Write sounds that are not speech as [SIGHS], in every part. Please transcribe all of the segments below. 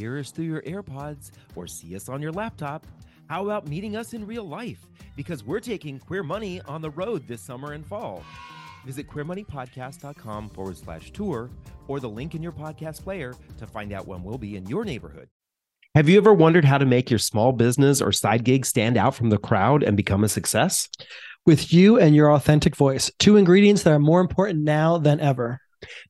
hear us through your AirPods or see us on your laptop, how about meeting us in real life? Because we're taking Queer Money on the road this summer and fall. Visit queermoneypodcast.com forward slash tour or the link in your podcast player to find out when we'll be in your neighborhood. Have you ever wondered how to make your small business or side gig stand out from the crowd and become a success? With you and your authentic voice, two ingredients that are more important now than ever.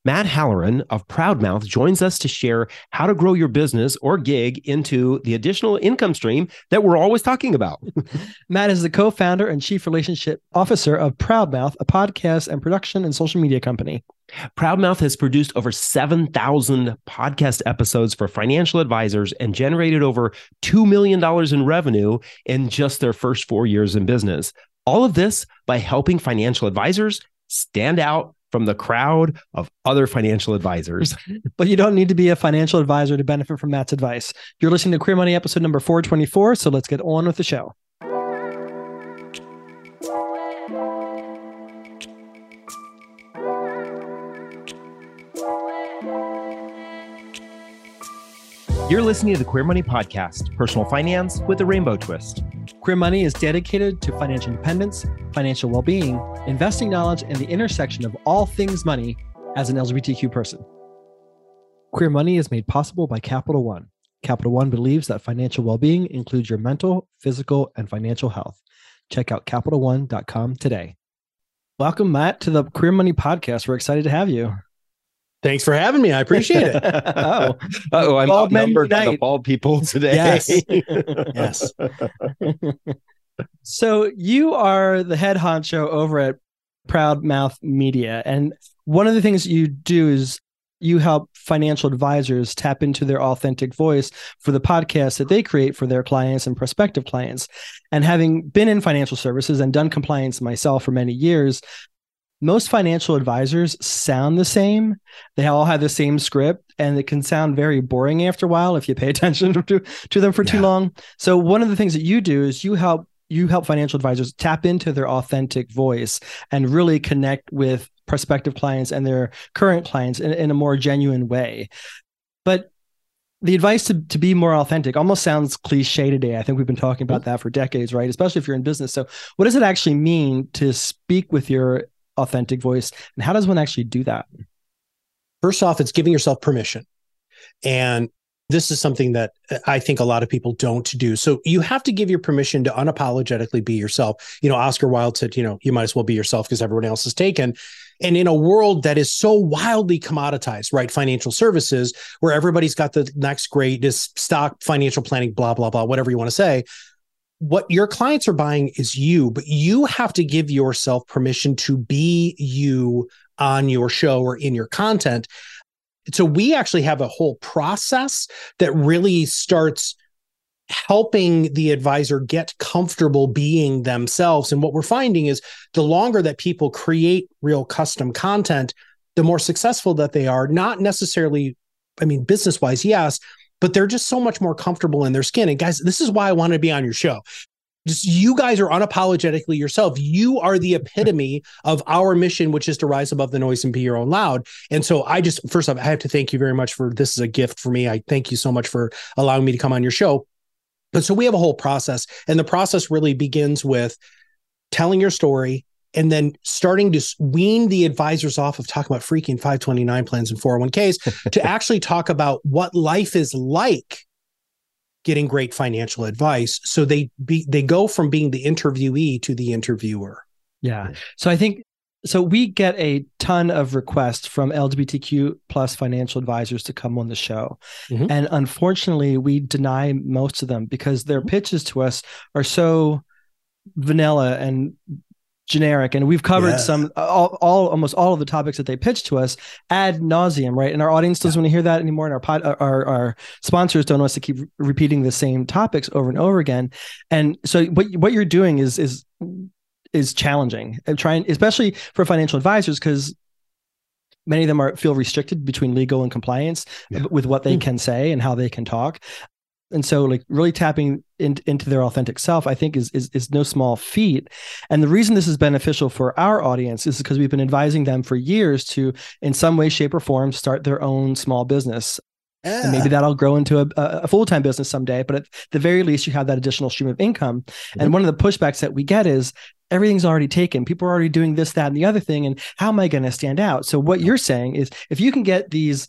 Matt Halloran of Proudmouth joins us to share how to grow your business or gig into the additional income stream that we're always talking about. [LAUGHS] Matt is the co founder and chief relationship officer of Proudmouth, a podcast and production and social media company. Proudmouth has produced over 7,000 podcast episodes for financial advisors and generated over $2 million in revenue in just their first four years in business. All of this by helping financial advisors stand out from the crowd of other financial advisors. [LAUGHS] But you don't need to be a financial advisor to benefit from Matt's advice. You're listening to Queer Money episode number 424. So let's get on with the show. You're listening to the Queer Money Podcast, personal finance with a rainbow twist. Queer Money is dedicated to financial independence, financial well being, investing knowledge, and the intersection of all things money as an LGBTQ person. Queer Money is made possible by Capital One. Capital One believes that financial well being includes your mental, physical, and financial health. Check out CapitalOne.com today. Welcome, Matt, to the Queer Money Podcast. We're excited to have you. Thanks for having me. I appreciate it. [LAUGHS] oh, [LAUGHS] oh, I'm Bald men outnumbered by the bald people today. Yes. [LAUGHS] yes. So you are the head honcho over at Proud Mouth Media, and one of the things you do is you help financial advisors tap into their authentic voice for the podcast that they create for their clients and prospective clients. And having been in financial services and done compliance myself for many years, most financial advisors sound the same. They all have the same script, and it can sound very boring after a while if you pay [LAUGHS] attention to, to them for too long. So one of the things that you do is you help you help financial advisors tap into their authentic voice and really connect with prospective clients and their current clients in, in a more genuine way. But the advice to, to be more authentic almost sounds cliche today. I think we've been talking about that for decades, right? Especially if you're in business. So, what does it actually mean to speak with your authentic voice? And how does one actually do that? First off, it's giving yourself permission. And this is something that uh, I think a lot of people don't do. So you have to give your permission to unapologetically be yourself. You know, Oscar Wilde said, you know, you might as well be yourself because everyone else is taken. And in a world that is so wildly commoditized, right? Financial services, where everybody's got the next greatest stock, financial planning, blah, blah, blah, whatever you want to say. What your clients are buying is you, but you have to give yourself permission to be you on your show or in your content. So we actually have a whole process that really starts helping the advisor get comfortable being themselves. And what we're finding is the longer that people create real custom content, the more successful that they are, not necessarily, I mean, business wise, yes, but they're just so much more comfortable in their skin. And guys, this is why I want to be on your show. Just you guys are unapologetically yourself. You are the epitome of our mission, which is to rise above the noise and be your own loud. And so I just, first off, I have to thank you very much for this is a gift for me. I thank you so much for allowing me to come on your show. But so we have a whole process, and the process really begins with telling your story and then starting to wean the advisors off of talking about freaking 529 plans and 401ks [LAUGHS] to actually talk about what life is like getting great financial advice so they be they go from being the interviewee to the interviewer Yeah. So I think so we get a ton of requests from LGBTQ plus financial advisors to come on the show. Mhm. And unfortunately, we deny most of them because their Mhm. pitches to us are so vanilla and generic. And we've covered Yeah. some all, all almost all of the topics that they pitch to us ad nauseum right? And our audience doesn't want to hear that anymore. And our pod, our our sponsors don't want us to keep repeating the same topics over and over again. And so what what you're doing is is is challenging. And trying especially for financial advisors because many of them are feel restricted between legal and compliance Yeah. with what they Mm. can say and how they can talk and so like really tapping in, into their authentic self i think is, is is no small feat and the reason this is beneficial for our audience is because we've been advising them for years to in some way shape or form start their own small business Yeah. And maybe that'll grow into a, a full time business someday. But at the very least, you have that additional stream of income. Mm-hmm. And one of the pushbacks that we get is everything's already taken. People are already doing this, that, and the other thing. And how am I going to stand out? So, what you're saying is if you can get these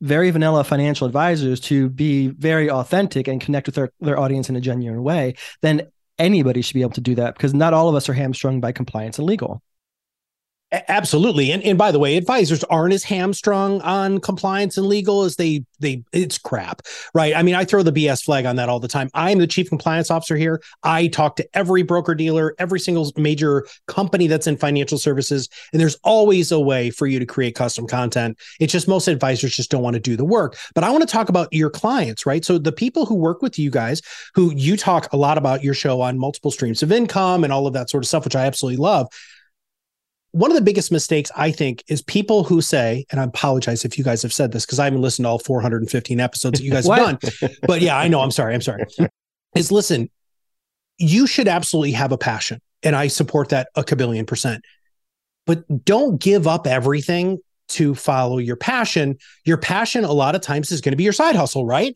very vanilla financial advisors to be very authentic and connect with their, their audience in a genuine way, then anybody should be able to do that because not all of us are hamstrung by compliance and legal. Absolutely. And and by the way, advisors aren't as hamstrung on compliance and legal as they they it's crap. Right. I mean, I throw the BS flag on that all the time. I'm the chief compliance officer here. I talk to every broker dealer, every single major company that's in financial services, and there's always a way for you to create custom content. It's just most advisors just don't want to do the work. But I want to talk about your clients, right? So the people who work with you guys, who you talk a lot about your show on multiple streams of income and all of that sort of stuff, which I absolutely love one of the biggest mistakes I think is people who say, and I apologize if you guys have said this because I haven't listened to all 415 episodes that you guys have [LAUGHS] done. But yeah, I know. I'm sorry. I'm sorry. Is listen, you should absolutely have a passion. And I support that a kabillion percent. But don't give up everything to follow your passion. Your passion, a lot of times, is going to be your side hustle, right?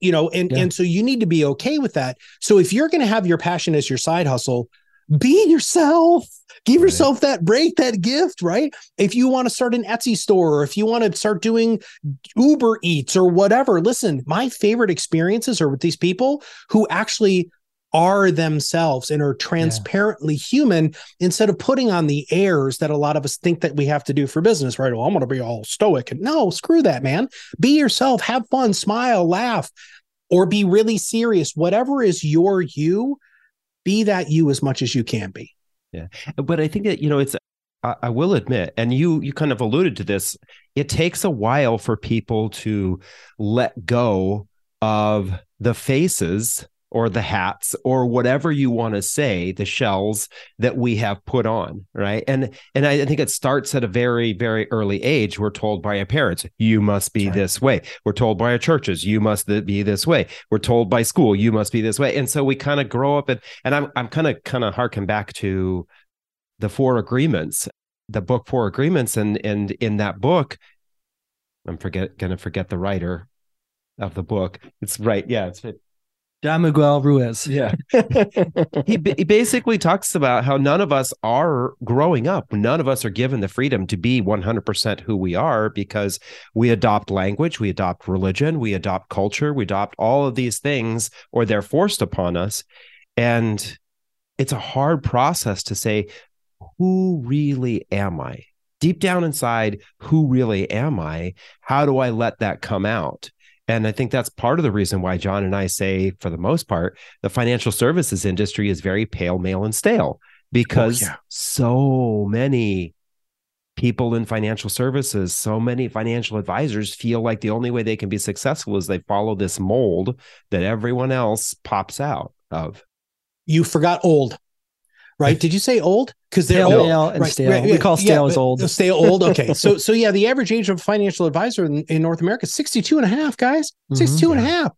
You know, and, yeah. and so you need to be okay with that. So if you're going to have your passion as your side hustle, be yourself Give yourself that break, that gift, right? If you want to start an Etsy store or if you want to start doing Uber Eats or whatever, listen, my favorite experiences are with these people who actually are themselves and are transparently yeah. human instead of putting on the airs that a lot of us think that we have to do for business, right? Well, I'm going to be all stoic. And no, screw that, man. Be yourself, have fun, smile, laugh, or be really serious. Whatever is your you, be that you as much as you can be. Yeah. But I think that, you know, it's, I, I will admit, and you, you kind of alluded to this, it takes a while for people to let go of the faces or the hats or whatever you want to say the shells that we have put on right? And and i think it starts at a very very early age. We're told by our parents you must be right. this way. We're told by our churches you must be this way. We're told by school you must be this way. And so we kind of grow up and and i'm i'm kind of kind of harken back to the four agreements the book four agreements and and in that book i'm forget gonna forget the writer of the book. It's right yeah it's Don Miguel Ruiz. Yeah. [LAUGHS] he, he basically talks about how none of us are growing up. None of us are given the freedom to be 100% who we are because we adopt language, we adopt religion, we adopt culture, we adopt all of these things, or they're forced upon us. And it's a hard process to say, who really am I? Deep down inside, who really am I? How do I let that come out? And I think that's part of the reason why John and I say, for the most part, the financial services industry is very pale, male, and stale because oh, yeah. so many people in financial services, so many financial advisors feel like the only way they can be successful is they follow this mold that everyone else pops out of. You forgot old right? Did you say old? Because they're stale, old. and right, stale. Right, we call stale yeah, as old. Stale old. Okay. [LAUGHS] so so yeah, the average age of a financial advisor in, in North America is 62 and a half, guys. Mm-hmm. and a half.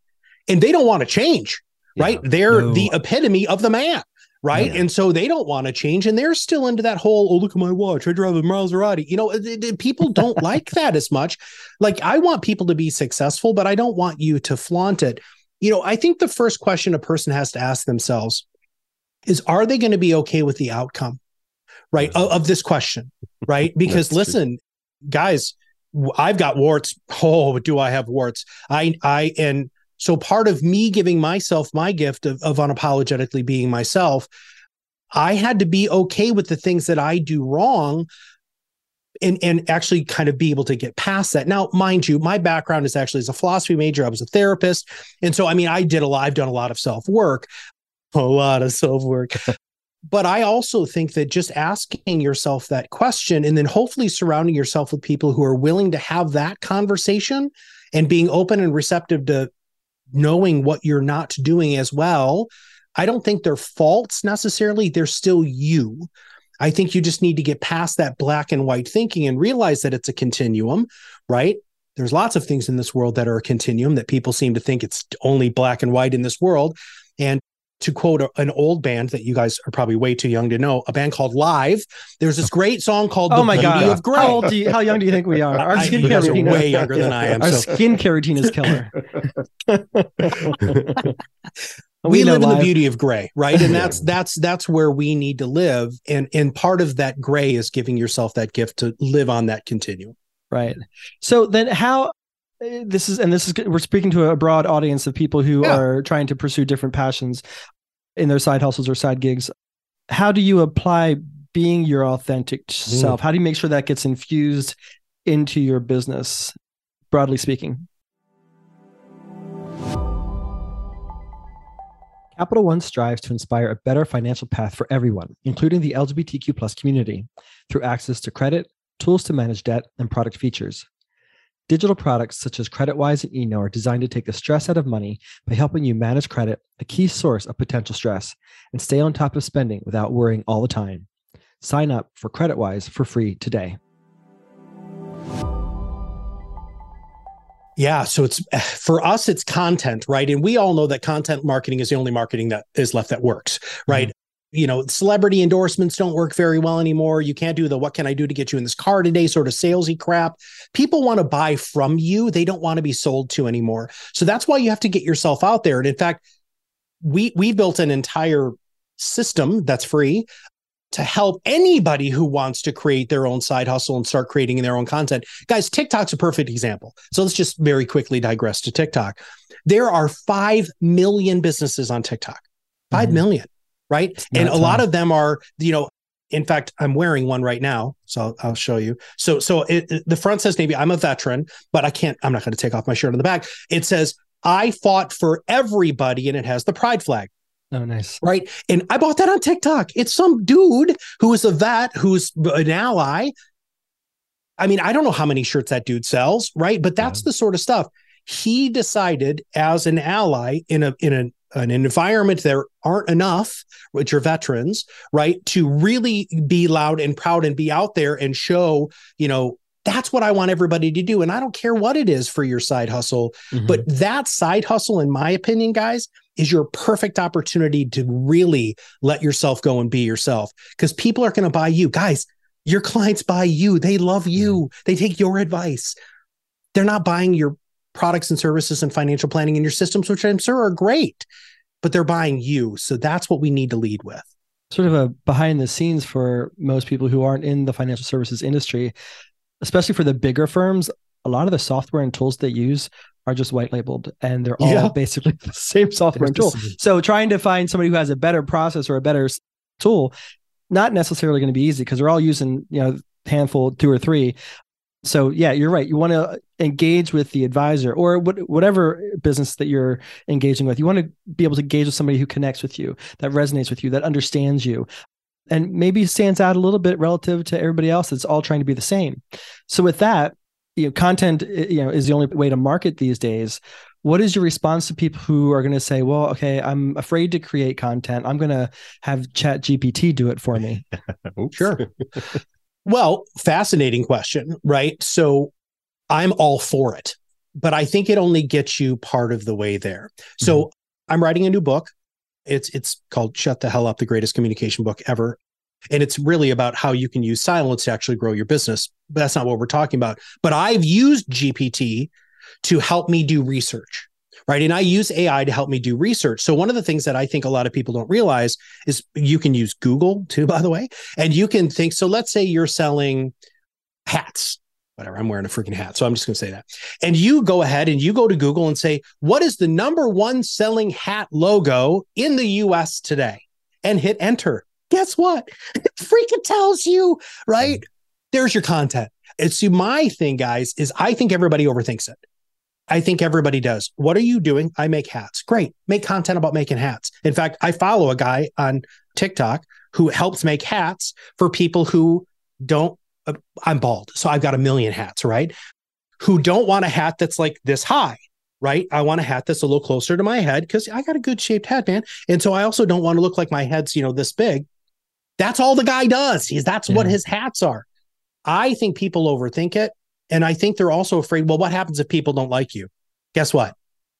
And they don't want to change, right? They're no. the epitome of the man. Right. Yeah. And so they don't want to change. And they're still into that whole, oh, look at my watch. I drive a Maserati. You know, people don't [LAUGHS] like that as much. Like, I want people to be successful, but I don't want you to flaunt it. You know, I think the first question a person has to ask themselves is are they going to be okay with the outcome right of, of this question right [LAUGHS] because listen true. guys i've got warts [LAUGHS] oh do i have warts i i and so part of me giving myself my gift of, of unapologetically being myself i had to be okay with the things that i do wrong and and actually kind of be able to get past that. Now, mind you, my background is actually as a philosophy major. I was a therapist, and so I mean, I did a lot. I've done a lot of self work, [LAUGHS] a lot of self work. [LAUGHS] but I also think that just asking yourself that question and then hopefully surrounding yourself with people who are willing to have that conversation and being open and receptive to knowing what you're not doing as well. I don't think they're faults necessarily. They're still you. I think you just need to get past that black and white thinking and realize that it's a continuum, right? There's lots of things in this world that are a continuum that people seem to think it's only black and white in this world. And to quote a, an old band that you guys are probably way too young to know, a band called Live. There's this great song called Oh "The my Beauty god! of Gray." How old do you, How young do you think we are? Our I- you skincare guys are routine. way younger than I am. Our So skincare routine is killer. [LAUGHS] we, know live in the beauty of gray, right? And that's [LAUGHS] that's that's where we need to live. And and part of that gray is giving yourself that gift to live on that continuum. Right. So then how this is and this is we're speaking to a broad audience of people who Yeah. are trying to pursue different passions in their side hustles or side gigs. How do you apply being your authentic mm-hmm. self? How do you make sure that gets infused into your business broadly speaking? Capital One strives to inspire a better financial path for everyone, including the LGBTQ plus community, through access to credit, tools to manage debt, and product features. Digital products such as CreditWise and Eno are designed to take the stress out of money by helping you manage credit, a key source of potential stress, and stay on top of spending without worrying all the time. Sign up for CreditWise for free today. Yeah, so it's [SIGHS] for us, it's content, right? And we all know that content marketing is the only marketing that is left that works, right? Mm-hmm. You know, celebrity endorsements don't work very well anymore. You can't do the what can I do to get you in this car today sort of salesy crap. People want to buy from you, they don't want to be sold to anymore. So that's why you have to get yourself out there. And in fact, we we built an entire system that's free to help anybody who wants to create their own side hustle and start creating their own content. Guys, TikTok's a perfect example. So let's just very quickly digress to TikTok. There are 5 million businesses on TikTok. Five Mhm. million, right? not And a a lot of them are, you know, in fact, I'm wearing one right now, so I'll, I'll show you. So, so it, it- the front says Navy. I'm a veteran, but I can't. I'm not going to take off my shirt on the back. It says I fought for everybody, and it has the pride flag Oh, nice. right? And I bought that on TikTok. It's some dude who is a vet, who's an ally. I mean, I don't know how many shirts that dude sells, right? But that's the sort of stuff he decided as an ally in a in a, an environment there aren't enough, which are veterans, right? To really be loud and proud and be out there and show, you know, that's what I want everybody to do. And I don't care what it is for your side hustle. Mhm. But that side hustle, in my opinion, guys, is your perfect opportunity to really let yourself go and be yourself because people are going to buy you. Guys, your clients buy you. They love you. They take your advice. They're not buying your products and services and financial planning in your systems, which I'm sure are great, but they're buying you. So that's what we need to lead with. sort of a behind the scenes for most people who aren't in the financial services industry, especially for the bigger firms. A lot of the software and tools they use are just white labeled and they're all Yeah. [LAUGHS] basically the same software and tool. So trying to find somebody who has a better process or a better tool, not necessarily going to be easy because they're all using, you know, handful, two or three. So yeah, you're right. You want to engage with the advisor or what, whatever business that you're engaging with. You want to be able to engage with somebody who connects with you, that resonates with you, that understands you, and maybe stands out a little bit relative to everybody else that's all trying to be the same. So with that, you know, content eh, you know is the only way to market these days. What is your response to people who are going to say, "Well, okay, I'm afraid to create content. I'm going to have Chat GPT do it for me." [LAUGHS] Sure. [LAUGHS] Well, fascinating question, right? So I'm all for it, but I think it only gets you part of the way there. So mm-hmm. I'm writing a new book. It's it's called Shut the Hell Up, the greatest communication book ever. And it's really about how you can use silence to actually grow your business. But that's not what we're talking about. But I've used GPT to help me do research. Right. And I use AI to help me do research. So, one of the things that I think a lot of people don't realize is you can use Google too, by the way, and you can think so let's say you're selling hats whatever i'm wearing a freaking hat so i'm just going to say that and you go ahead and you go to google and say what is the number one selling hat logo in the us today and hit enter guess what [LAUGHS] it freaking tells you right there's your content it's see my thing guys is i think everybody overthinks it I think everybody does. What are you doing? I make hats. Great. Make content about making hats. In fact, I follow a guy on TikTok who helps make hats for people who don't Uh, I'm bald, so I've got a million hats, right? Who don't want a hat that's like this high, right? I want a hat that's a little closer to my head because I got a good shaped head, man. And so I also don't want to look like my head's, you know, this big. That's all the guy does. He's that's what his hats are. I think people overthink it. And I think they're also afraid, well, what happens if people don't like you? Guess what?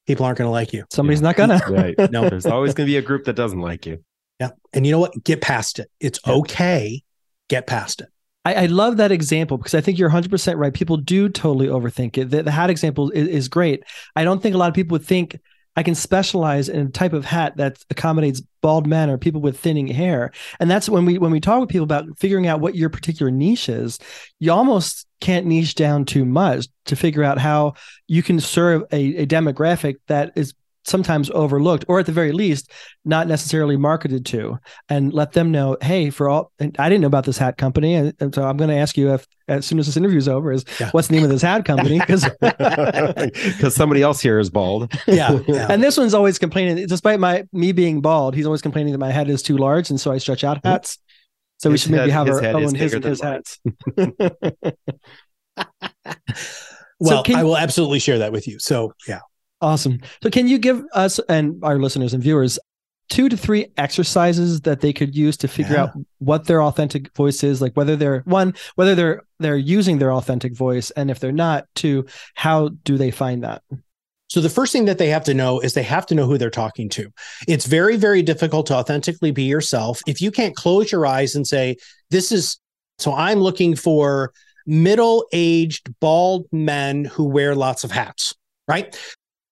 people aren't going to like you. Somebody's not gonna. [LAUGHS] Right. No. There's always going to be a group that doesn't like you. Yeah. And you know what? Get past it. It's Yeah. okay. Get past it. I, I love that example because I think you're 100% right. People do totally overthink it. The, the hat example is, is great. I don't think a lot of people would think I can specialize in a type of hat that accommodates bald men or people with thinning hair. And that's when we when we talk with people about figuring out what your particular niche is, you almost can't niche down too much to figure out how you can serve a, a demographic that is sometimes overlooked or at the very least not necessarily marketed to and let them know hey for all and i didn't know about this hat company and, and so i'm going to ask you if as soon as this interview is over is Yeah. what's the name of this hat company [LAUGHS] because Because [LAUGHS] somebody else here is bald. [LAUGHS] Yeah. yeah. and this one's always complaining despite my me being bald he's always complaining that my head is too large and so i stretch out hmm. hats so we His should maybe have his our own his bigger his hats well, can- I will absolutely share that with you. So, yeah. Awesome. So, can you give us and our listeners and viewers two to three exercises that they could use to figure Yeah. out what their authentic voice is? Like whether they're one, whether they're they're using their authentic voice, and if they're not, two, how do they find that? So the first thing that they have to know is they have to know who they're talking to. It's very, very difficult to authentically be yourself. If you can't close your eyes and say, this is, so I'm looking for middle aged bald men who wear lots of hats, right?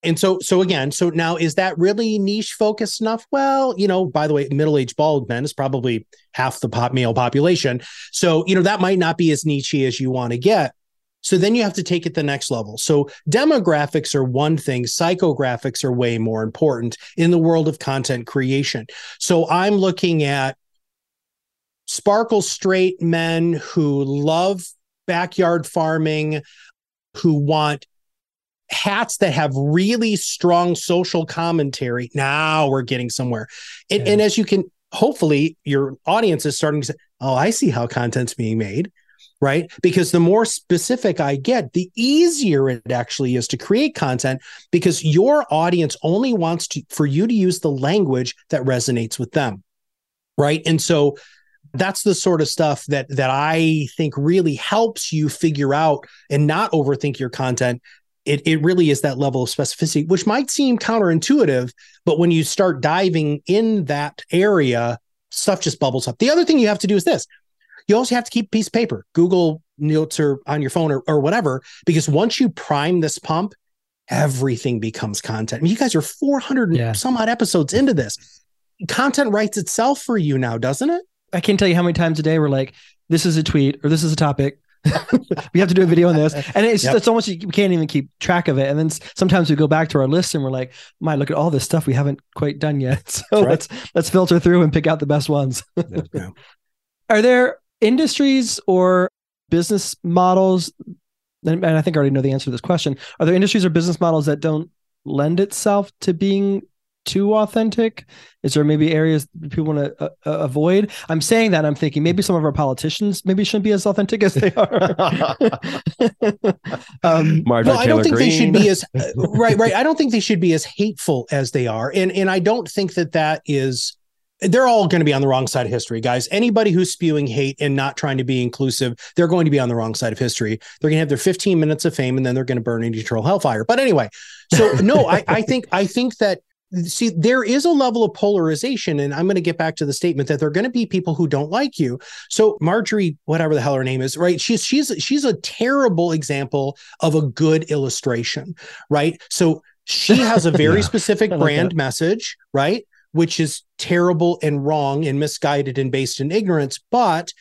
And so, so again, so now is that really niche focused enough? Well, you know, by the way, middle aged bald men is probably half the pop male population. So, you know, that might not be as niche as you want to get. So then you have to take it the next level. So demographics are one thing, psychographics are way more important in the world of content creation. So I'm looking at sparkle straight men who love backyard farming, who want hats that have really strong social commentary. Now we're getting somewhere. And, Yeah. and as you can, hopefully, your audience is starting to say, Oh, I see how content's being made right? Because the more specific I get, the easier it actually is to create content because your audience only wants to for you to use the language that resonates with them. Right? And so that's the sort of stuff that that I think really helps you figure out and not overthink your content. It, it really is that level of specificity, which might seem counterintuitive, but when you start diving in that area, stuff just bubbles up. The other thing you have to do is this you also have to keep a piece of paper, Google Notes or on your phone or, or whatever, because once you prime this pump, everything becomes content. I mean, you guys are 400 Yeah. and some odd episodes into this. Content writes itself for you now, doesn't it? I can't tell you how many times a day we're like, this is a tweet or this is a topic. [LAUGHS] we have to do a video on this. And it's Yep. it's almost you can't even keep track of it. And then sometimes we go back to our list and we're like, my look at all this stuff we haven't quite done yet. [LAUGHS] So Right. let's let's filter through and pick out the best ones. [LAUGHS] Yeah. Are there industries or business models? And I think I already know the answer to this question. Are there industries or business models that don't lend itself to being too authentic? Is there maybe areas that people want to uh, uh, avoid? I'm saying that I'm thinking maybe some of our politicians maybe shouldn't be as authentic as they are. [LAUGHS] um, Marjorie Well, I don't think they should be as uh, right, right. I don't think they should be as hateful as they are, and and I don't think that that is. They're all going to be on the wrong side of history, guys. Anybody who's spewing hate and not trying to be inclusive, they're going to be on the wrong side of history. They're going to have their 15 minutes of fame, and then they're going to burn in eternal hellfire. But anyway, so no, I, I think I think that see there is a level of polarization, and I'm going to get back to the statement that there are going to be people who don't like you. So Marjorie, whatever the hell her name is, right? She's she's she's a terrible example of a good illustration, right? So she has a [LAUGHS] very Yeah. specific like brand that. message, right? Which is terrible and wrong and misguided and based in ignorance, but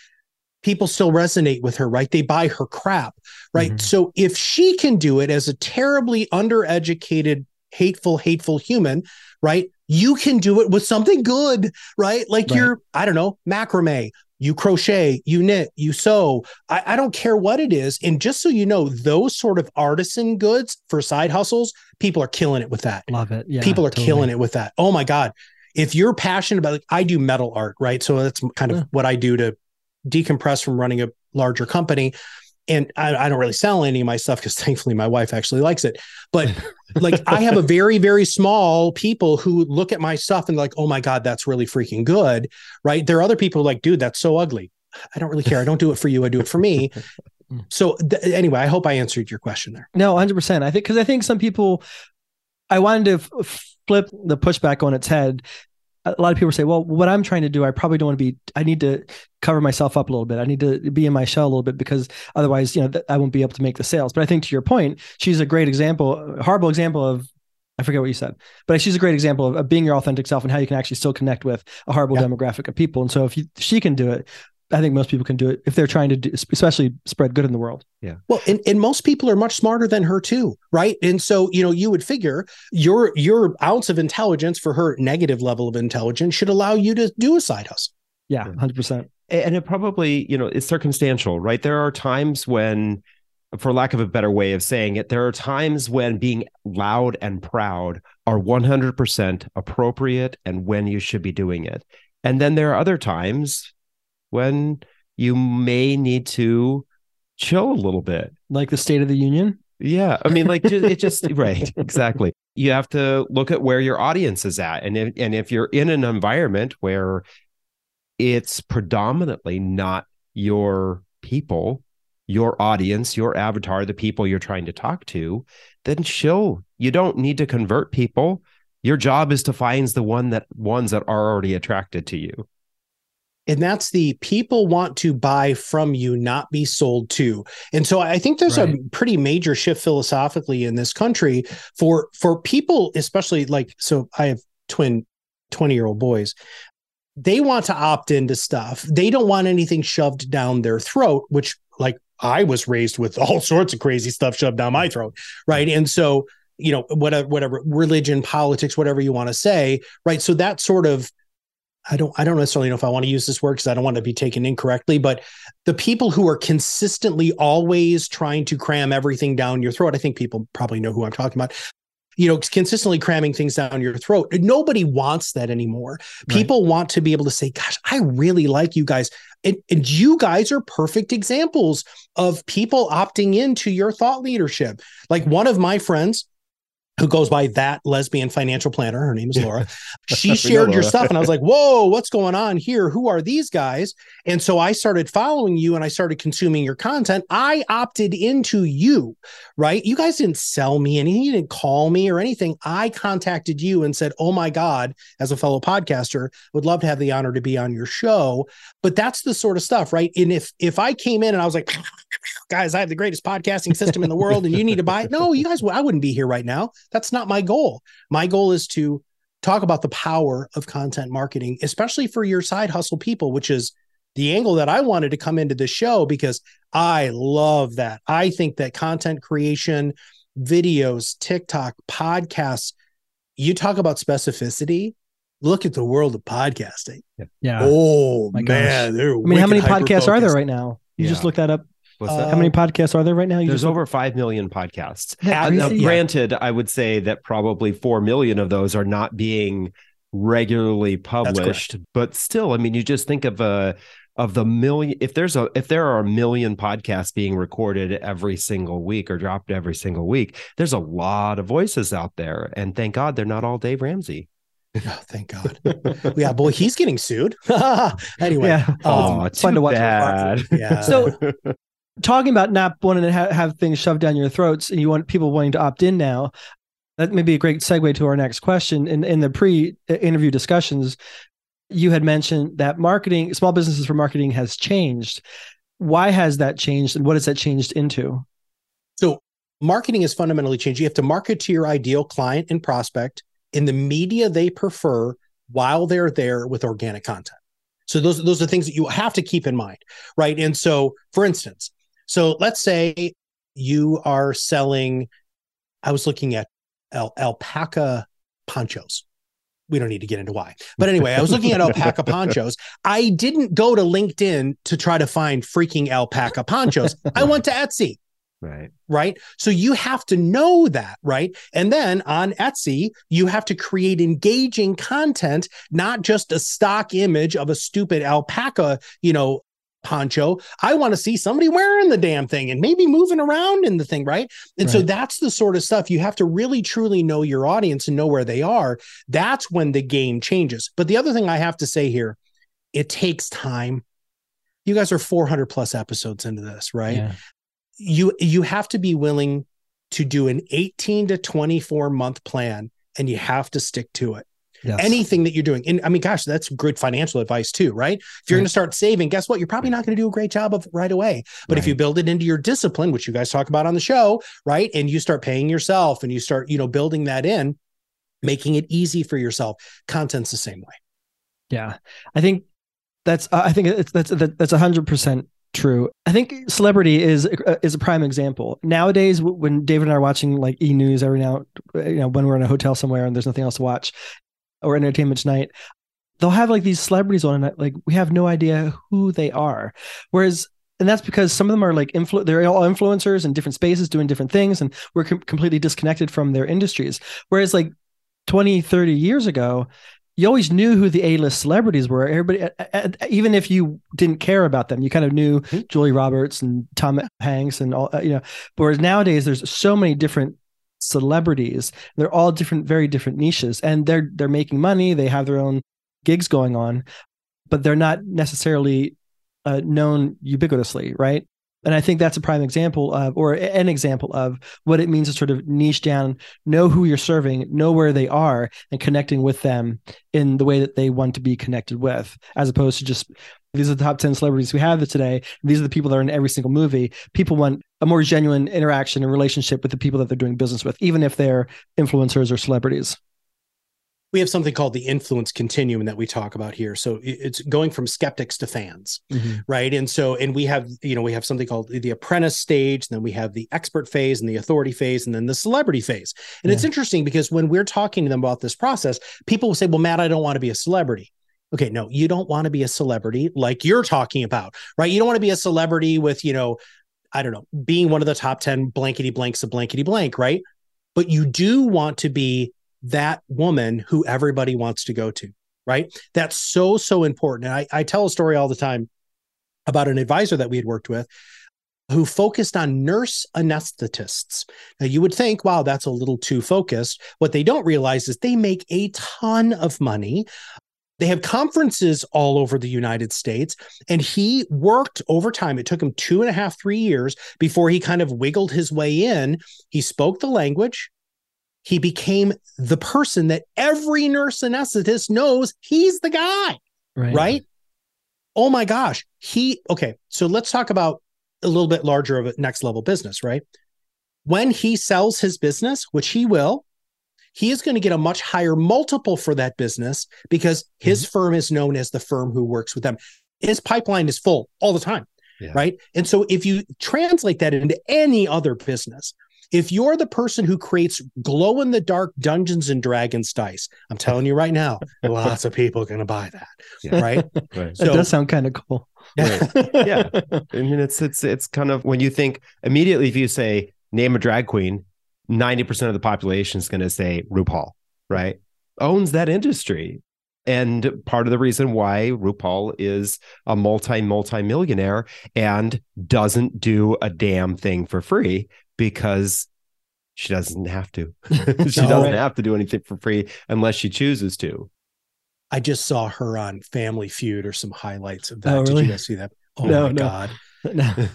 people still resonate with her, right? They buy her crap, right? Mhm. So if she can do it as a terribly undereducated, hateful, hateful human, right? You can do it with something good, right? Like Right. you're, I don't know, macrame, you crochet, you knit, you sew. I, I don't care what it is. And just so you know, those sort of artisan goods for side hustles, people are killing it with that. love it. Yeah, people are killing it with that. Oh my God. If you're passionate about like I do metal art, right? So that's kind of Yeah. what I do to decompress from running a larger company. And I, I don't really sell any of my stuff because [LAUGHS] thankfully my wife actually likes it. But [LAUGHS] like I have a very, very small people who look at my stuff and like, oh my God, that's really freaking good. Right. There are other people like, dude, that's so ugly. I don't really care. I don't do it for you. I do it for me. [LAUGHS] Mm. So th- anyway, I hope I answered your question there. No, hundred percent. I think because I think some people I wanted to f- flip the pushback on its head. A lot of people say, well, what I'm trying to do, I probably don't want to be, I need to cover myself up a little bit. I need to be in my shell a little bit because otherwise, you know, I won't be able to make the sales. But I think to your point, she's a great example, a horrible example of, I forget what you said, but she's a great example of, of being your authentic self and how you can actually still connect with a horrible Yeah. demographic of people. And so if you, she can do it, I think most people can do it if they're trying to do, especially spread good in the world. Yeah. Well, and, and most people are much smarter than her too, right? And so, you know, you would figure your your ounce of intelligence for her negative level of intelligence should allow you to do a side hustle. Yeah, hundred percent. and it probably you know it's circumstantial right there are times when for lack of a better way of saying it there are times when being loud and proud are 100% appropriate and when you should be doing it and then there are other times when you may need to chill a little bit Like the State of the Union. yeah, I mean, like it just [LAUGHS] right, exactly. You have to look at where your audience is at, and if, and if you're in an environment where it's predominantly not your people, your audience, your avatar, the people you're trying to talk to, then chill. You don't need to convert people. Your job is to find the one that ones that are already attracted to you. And that's the people want to buy from you, not be sold to. And so I think there's a pretty major shift philosophically in this country for for people, especially like so I have twin 20 year old boys. They want to opt into stuff. They don't want anything shoved down their throat, which like I was raised with [LAUGHS] all sorts of crazy stuff shoved down my mm. throat. Right. And so, you know, whatever, whatever religion, politics, whatever you want to say. Right. So that sort of I don't I don't necessarily know if I want to use this word because I don't want to be taken incorrectly, but the people who are consistently always trying to cram everything down your throat, I think people probably know who I'm talking about. You know, consistently cramming things down your throat. Nobody wants that anymore. People want to be able to say, gosh, I really like you guys. And, and you guys are perfect examples of people opting into your thought leadership. Like one of my friends who goes by that lesbian financial planner, her name is Laura. [LAUGHS] She [LAUGHS] shared your stuff, and I was like, "Whoa, [LAUGHS] what's going on here? Who are these guys?" And so I started following you, and I started consuming your content. I opted into you, right? You guys didn't sell me anything, you didn't call me or anything. I contacted you and said, "Oh my god, as a fellow podcaster, would love to have the honor to be on your show." But that's the sort of stuff, right? And if if I came in and I was like, "Guys, I have the greatest podcasting system in the world, and you need to buy it," no, you guys, I wouldn't be here right now. That's not my goal. My goal is to talk about the power of content marketing, especially for your side hustle people, which is the angle that I wanted to come into the show because I love that. I think that content creation, videos, TikTok, podcasts, you talk about specificity. Look at the world of podcasting. Yeah. Oh my man, they're I mean, how many podcasts are there right now? You just look that up. What's Uh, that? How many podcasts are there right now? You There's just over 5 million podcasts. Yeah, Uh, now, crazy. granted, I would say that probably 4 million of those are not being regularly published, but still, I mean, you just think of a of the million if there's a if there are a million podcasts being recorded every single week or dropped every single week, there's a lot of voices out there and thank God they're not all Dave Ramsey. [LAUGHS] Oh, thank God. yeah, boy, he's getting sued. [LAUGHS] anyway, yeah. Oh, Um, too fun to watch. bad. yeah. So- [LAUGHS] Talking about not wanting to ha- have things shoved down your throats, and you want people wanting to opt in now. That may be a great segue to our next question. In in the pre-interview uh, discussions, you had mentioned that marketing, small businesses for marketing, has changed. Why has that changed, and what has that changed into? So marketing has fundamentally changed. You have to market to your ideal client and prospect in the media they prefer while they're there with organic content. So those those are things that you have to keep in mind, right? And so, for instance, so let's say you are selling. I was looking at al- alpaca ponchos. We don't need to get into why, but anyway, I was looking at alpaca [LAUGHS] ponchos. I didn't go to LinkedIn to try to find freaking alpaca ponchos. I went to Etsy Right. right? So you have to know that, right? And then on Etsy, you have to create engaging content, not just a stock image of a stupid alpaca, you know, poncho. I want to see somebody wearing the damn thing and maybe moving around in the thing, right? And so that's the sort of stuff you have to really truly know your audience and know where they are. That's when the game changes. But the other thing I have to say here, it takes time. You guys are 400 plus episodes into this, right? Yeah. you you have to be willing to do an 18 to 24 month plan and you have to stick to it. Yes. Anything that you're doing. And I mean, gosh, that's good financial advice too, right? If you're Right. going to start saving, guess what? You're probably not going to do a great job of it right away. But if you build it into your discipline, which you guys talk about on the show, right? And you start paying yourself and you start, you know, building that in, making it easy for yourself. Content's the same way. Yeah, I think that's I think it's that's that, that's hundred percent true. I think celebrity is uh, is a prime example nowadays. When David and I are watching like E News every now, you know, when we're in a hotel somewhere and there's nothing else to watch, or Entertainment Tonight, they'll have like these celebrities on, and like we have no idea who they are. Whereas and that's because some of them are like influ- they're all influencers in different spaces doing different things and we're com- completely disconnected from their industries whereas like 20 30 years ago you always knew who the A-list celebrities were. Everybody, even if you didn't care about them, you kind of knew Mhm. Julie Roberts and Tom Hanks and all. Uh, you know, whereas nowadays there's so many different celebrities. They're all different, very different niches, and they're they're making money. They have their own gigs going on, but they're not necessarily uh, known ubiquitously, right? And I think that's a prime example of, or an example of what it means to sort of niche down, know who you're serving, know where they are, and connecting with them in the way that they want to be connected with, as opposed to just these are the top 10 celebrities we have today. These are the people that are in every single movie. People want a more genuine interaction and relationship with the people that they're doing business with, even if they're influencers or celebrities. We have something called the influence continuum that we talk about here. So it's going from skeptics to fans. Mm-hmm. right and so and we have you know we have something called the apprentice stage then we have the expert phase and the authority phase and then the celebrity phase and it's interesting because when we're talking to them about this process people will say well matt i don't want to be a celebrity okay no you don't want to be a celebrity like you're talking about right you don't want to be a celebrity with you know i don't know being one of the top 10 blankety blanks of blankety blank right but you do want to be that woman who everybody wants to go to right that's so so important and I, I tell a story all the time about an advisor that we had worked with who focused on nurse anesthetists. Now, you would think, wow, that's a little too focused. What they don't realize is they make a ton of money. They have conferences all over the United States, and he worked over time. It took him two and a half, three years before he kind of wiggled his way in. He spoke the language. He became the person that every nurse anesthetist knows he's the guy right? Oh my gosh. He, okay. So let's talk about a little bit larger of a next level business, right? When he sells his business, which he will, he is going to get a much higher multiple for that business because his mm-hmm. firm is known as the firm who works with them. His pipeline is full all the time, Yeah. right? And so if you translate that into any other business, if you're the person who creates glow in the dark Dungeons and Dragons dice, I'm telling you right now, lots of people are going to buy that, Yeah. right? [LAUGHS] Right. that does sound kind of cool. Right. [LAUGHS] Yeah. I mean, it's it's it's kind of when you think immediately if you say name a drag queen, ninety percent of the population is going to say RuPaul, right? Owns that industry, and part of the reason why RuPaul is a multi multi millionaire and doesn't do a damn thing for free because she doesn't have to. [LAUGHS] she doesn't right. have to do anything for free unless she chooses to. I just saw her on Family Feud or some highlights of that. Oh, Did you guys see that? Oh No, my no. God. [LAUGHS] No.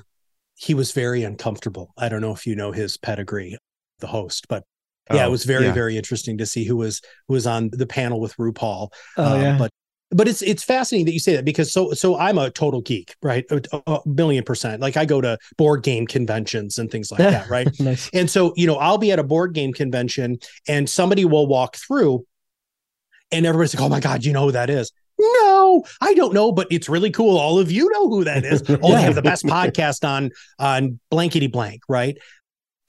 He was very uncomfortable. I don't know if you know his pedigree, the host, but yeah, Oh, it was very, yeah. very interesting to see who was who was on the panel with RuPaul. Oh Um, yeah. But but it's it's fascinating that you say that because so so I'm a total geek, right? A, a million percent. Like I go to board game conventions and things like that, right? [LAUGHS] nice. And so, you know, I'll be at a board game convention and somebody will walk through and everybody's like, oh my God, you know who that is? No, I don't know, but it's really cool. All of you know who that is. [LAUGHS] Oh, they have the best podcast on on blankety blank, right?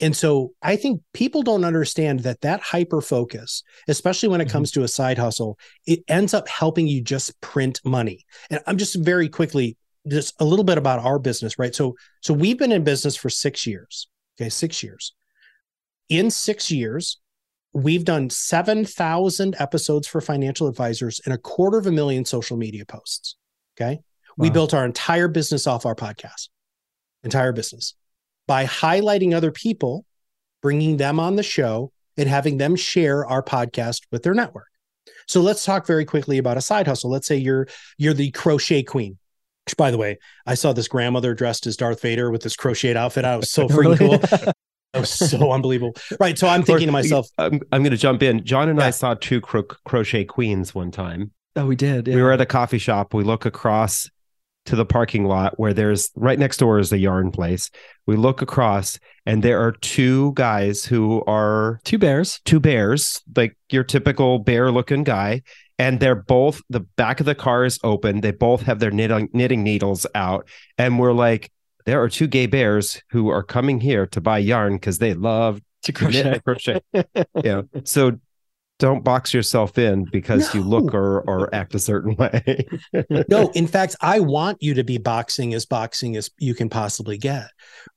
And so I think people don't understand that that hyper focus, especially when it Mhm. comes to a side hustle, it ends up helping you just print money. And I'm just very quickly just a little bit about our business, right? So so we've been in business for 6 years. Okay, 6 years. In 6 years, we've done 7,000 episodes for financial advisors and a quarter of a million social media posts. Okay. We built our entire business off our podcast, entire business by highlighting other people, bringing them on the show, and having them share our podcast with their network. So let's talk very quickly about a side hustle. Let's say you're you're the crochet queen. Which, by the way, I saw this grandmother dressed as Darth Vader with this crocheted outfit. I was so freaking [LAUGHS] cool. That was so unbelievable. Right. So I'm thinking Or- to myself, I'm, I'm going to jump in. John and I saw two cro- crochet queens one time. Oh, we did. We were at a coffee shop. We look across to the parking lot where there's right next door is a yarn place. We look across and there are two guys who are two bears. two bears, like your typical bear looking guy. And they're both, the back of the car is open. They both have their knitting, knitting needles out. And we're like, there are two gay bears who are coming here to buy yarn because they love To and crochet. [LAUGHS] yeah. So don't box yourself in because you look or, or act a certain [LAUGHS] way. no, in fact, I want you to be boxing as boxing as you can possibly get.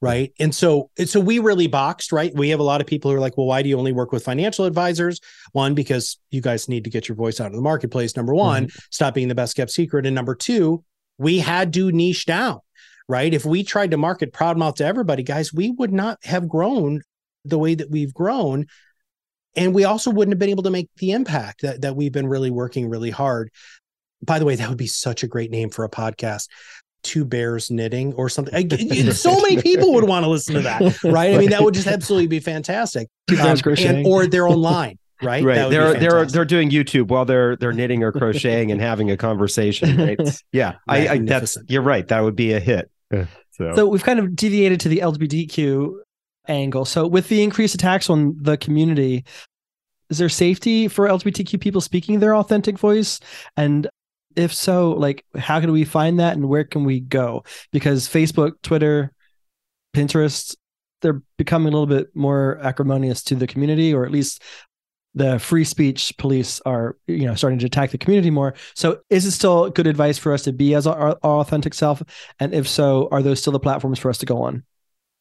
Right. And so, and so we really boxed, right? We have a lot of people who are like, well, why do you only work with financial advisors? One, because you guys need to get your voice out in the marketplace. Number one, mm-hmm. stop being the best kept secret. And number two, we had to niche down, right? If we tried to market Proudmouth to everybody, guys, we would not have grown the way that we've grown. And we also wouldn't have been able to make the impact that, that we've been really working really hard. By the way, that would be such a great name for a podcast. Two bears knitting or something. I- [LAUGHS] so many people would want to listen to that, [LAUGHS] right? I mean, that would just absolutely be fantastic. Two bears Um, and- crocheting. or their own line, right? Right. They're they're they're doing YouTube while they're they're knitting or crocheting and having a conversation. Right. [LAUGHS] Yeah. I, I that's you're right. That would be a hit. So, So we've kind of deviated to the LGBTQ angle. So with the increased attacks on the community, is there safety for LGBTQ people speaking their authentic voice? And if so, like how can we find that and where can we go? Because Facebook, Twitter, Pinterest, they're becoming a little bit more acrimonious to the community, or at least the free speech police are, you know, starting to attack the community more. So is it still good advice for us to be as our, our authentic self? And if so, are those still the platforms for us to go on?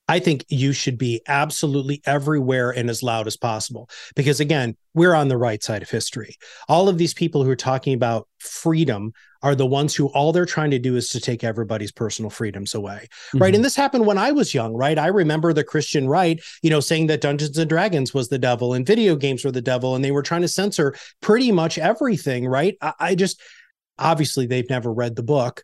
I think you should be absolutely everywhere and as loud as possible. Because again, we're on the right side of history. All of these people who are talking about freedom are the ones who all they're trying to do is to take everybody's personal freedoms away. Right. Mm-hmm. And this happened when I was young, right? I remember the Christian right, you know, saying that Dungeons and Dragons was the devil and video games were the devil, and they were trying to censor pretty much everything, right? I, I just obviously they've never read the book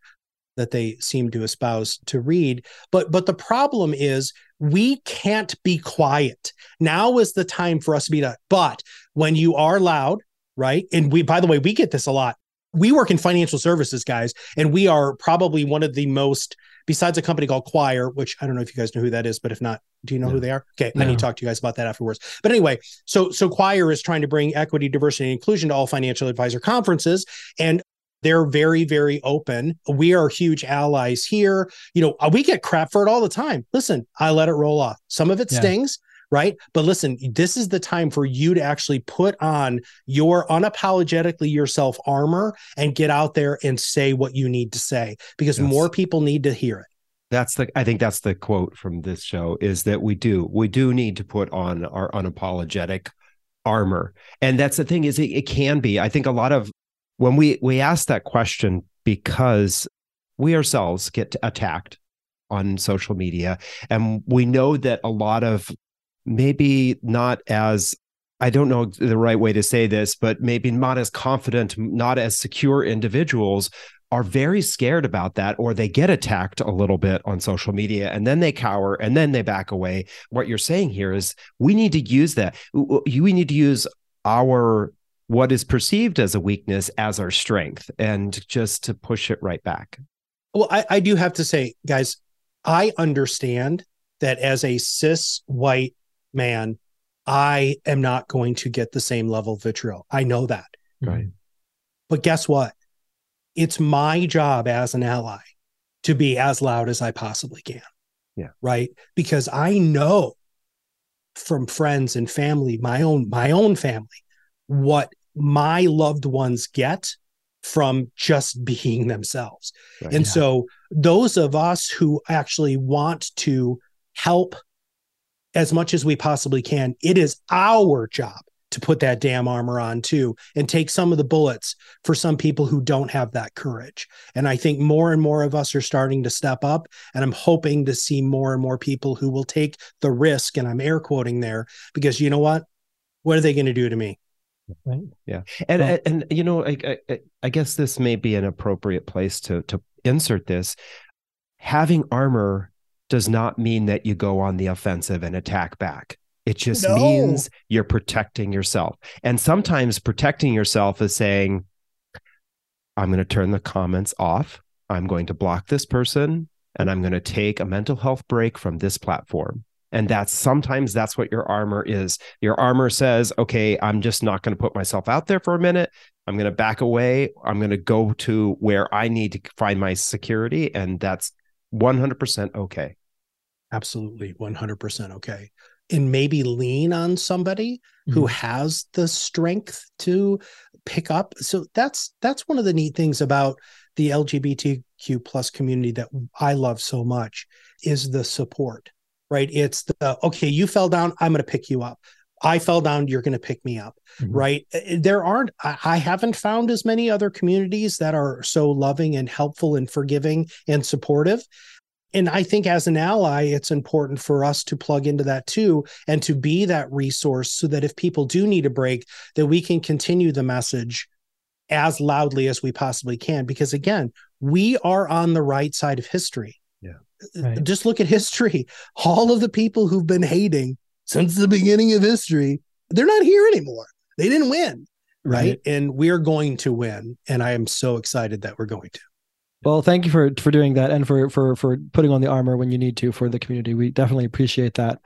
that they seem to espouse to read. But but the problem is we can't be quiet. Now is the time for us to be that but when you are loud right? And we by the way we get this a lot. We work in financial services guys and we are probably one of the most besides a company called choir which i don't know if you guys know who that is but if not do you know No. who they are? Okay i No. need to talk to you guys about that afterwards. But anyway so so choir is trying to bring equity diversity and inclusion to all financial advisor conferences and they're very very open we are huge allies here you know uh, we get crap for it all the time listen i let it roll off some of it Yeah. stings right but listen this is the time for you to actually put on your unapologetically yourself armor and get out there and say what you need to say because Yes. more people need to hear it that's the I think that's the quote from this show is that we do we do need to put on our unapologetic armor. And that's the thing is it, it can be. I think a lot of when we we ask that question because we ourselves get attacked on social media and we know that a lot of maybe not as I don't know the right way to say this, but maybe not as confident, not as secure individuals are very scared about that or they get attacked a little bit on social media and then they cower and then they back away. What you're saying here is we need to use that. We need to use our what is perceived as a weakness as our strength and just to push it right back. Well, I, I do have to say, guys, I understand that as a cis white man, I am not going to get the same level of vitriol. I know that. Right. But guess what? It's my job as an ally to be as loud as I possibly can. Yeah. Right. Because I know from friends and family, my own, my own family, what my loved ones get from just being themselves. Right. And Yeah. so those of us who actually want to help as much as we possibly can, it is our job to put that damn armor on too and take some of the bullets for some people who don't have that courage. And I think more and more of us are starting to step up. And I'm hoping to see more and more people who will take the risk. And I'm air quoting there because you know what? What are they going to do to me? And Well- and, and you know I, I I guess this may be an appropriate place to to insert this having armor does not mean that you go on the offensive and attack back. It just No. means you're protecting yourself. And sometimes protecting yourself is saying, I'm going to turn the comments off. I'm going to block this person and I'm going to take a mental health break from this platform. And that's sometimes that's what your armor is. Your armor says, okay, I'm just not going to put myself out there for a minute. I'm going to back away. I'm going to go to where I need to find my security. And that's 100% okay. Absolutely 100% okay. And maybe lean on somebody who Mhm. has the strength to pick up. So that's that's one of the neat things about the LGBTQ plus community that I love so much is the support, right? It's the okay, you fell down, I'm going to pick you up. I fell down, you're going to pick me up, Mhm. right? Uh, There aren't, I haven't found as many other communities that are so loving and helpful and forgiving and supportive. And I think as an ally, it's important for us to plug into that too and to be that resource so that if people do need a break, that we can continue the message as loudly as we possibly can. Because again, we are on the right side of history. Right. Just look at history. [LAUGHS] All of the people who've been hating since the beginning of history, they're not here anymore. They didn't win. Right. And we're going to win. And I am so excited that we're going to. Well, thank you for for doing that and for for for putting on the armor when you need to for the community. We definitely appreciate that.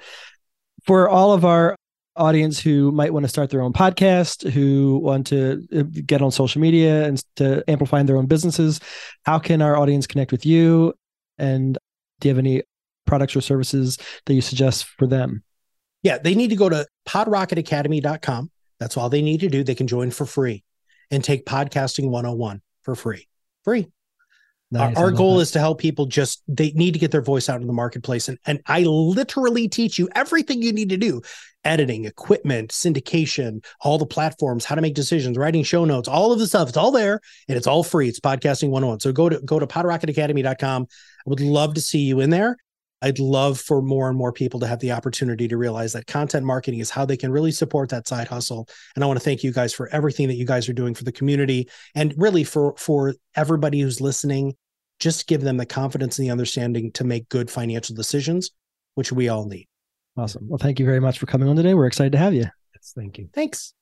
For all of our audience who might want to start their own podcast, who want to uh, get on social media and to amplify their own businesses, how can our audience connect with you? And do you have any products or services that you suggest for them? Yeah, they need to go to podrocketacademy.com. That's all they need to do. They can join for free and take podcasting 101 for free. Free. Nice, our our goal that. is to help people just they need to get their voice out in the marketplace and and I literally teach you everything you need to do editing equipment syndication all the platforms how to make decisions writing show notes all of the stuff it's all there and it's all free it's podcasting 101 so go to go to podrocketacademy.com would love to see you in there I'd love for more and more people to have the opportunity to realize that content marketing is how they can really support that side hustle. And I want to thank you guys for everything that you guys are doing for the community and really for for everybody who's listening. Just give them the confidence and the understanding to make good financial decisions, which we all need. Awesome. Well, thank you very much for coming on today. We're excited to have you. Yes, thank you. Thanks.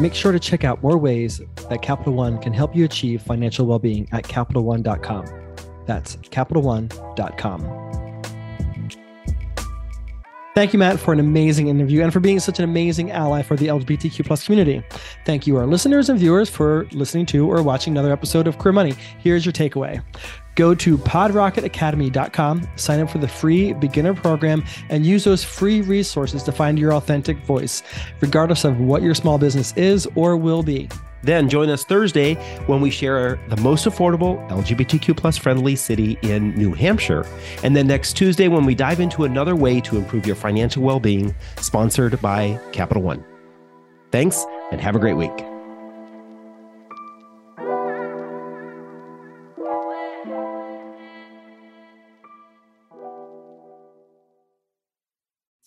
Make sure to check out more ways that Capital One can help you achieve financial well being at CapitalOne.com. That's CapitalOne.com. Thank you, Matt, for an amazing interview and for being such an amazing ally for the LGBTQ plus community. Thank you, our listeners and viewers, for listening to or watching another episode of Queer Money. Here's your takeaway. Go to podrocketacademy.com, sign up for the free beginner program, and use those free resources to find your authentic voice, regardless of what your small business is or will be. Then join us Thursday when we share the most affordable LGBTQ plus friendly city in New Hampshire. And then next Tuesday when we dive into another way to improve your financial well being, sponsored by Capital One. Thanks and have a great week.